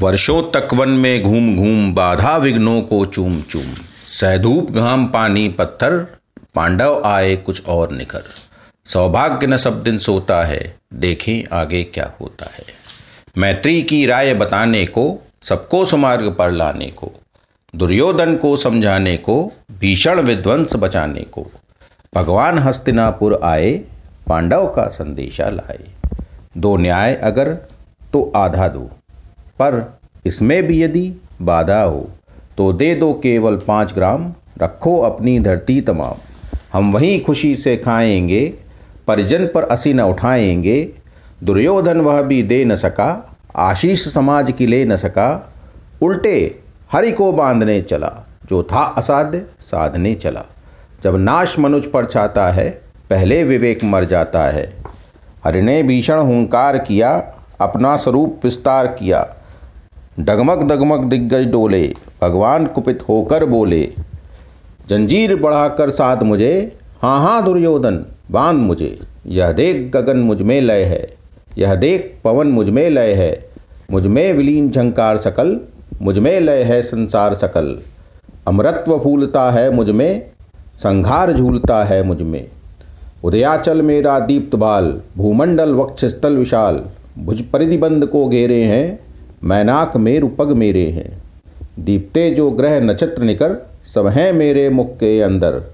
वर्षों तक वन में घूम घूम बाधा विघ्नों को चूम चूम। सहधूप घाम पानी पत्थर, पांडव आए कुछ और निखर। सौभाग्य न सब दिन सोता है, देखें आगे क्या होता है। मैत्री की राय बताने को, सबको सुमार्ग पर लाने को, दुर्योधन को समझाने को, भीषण विध्वंस बचाने को। भगवान हस्तिनापुर आए, पांडव का संदेशा लाए। दो न्याय अगर तो आधा दो। पर इसमें भी यदि बाधा हो तो दे दो केवल पाँच ग्राम, रखो अपनी धरती तमाम। हम वहीं खुशी से खाएँगे, परिजन पर असी न उठाएँगे, दुर्योधन वह भी दे न सका, आशीष समाज की ले न सका, उल्टे हरि को बांधने चला, जो था असाध्य, साधने चला। जब नाश मनुज पर छाता है, पहले विवेक मर जाता है। हरि ने भीषण हुंकार किया, अपना स्वरूप विस्तार किया डगमग डगमग दिग्गज डोले, भगवान कुपित होकर बोले, जंजीर बढ़ाकर साध मुझे हाँ हाँ दुर्योधन, बाँध मुझे, यह देख गगन मुझमें लय है, यह देख पवन मुझमें लय है, मुझमें विलीन झंकार सकल, मुझमें लय है संसार सकल अमृत्व फूलता है मुझमें, संघार झूलता है मुझमें, उदयाचल मेरा दीप्त बाल, भूमंडल वक्षस्थल विशाल, भुज परिधिबंध को घेरे हैं मैनाक मेरु पग मेरे हैं। दीप्ते जो ग्रह नक्षत्र निकर, सब हैं मेरे मुख के अंदर।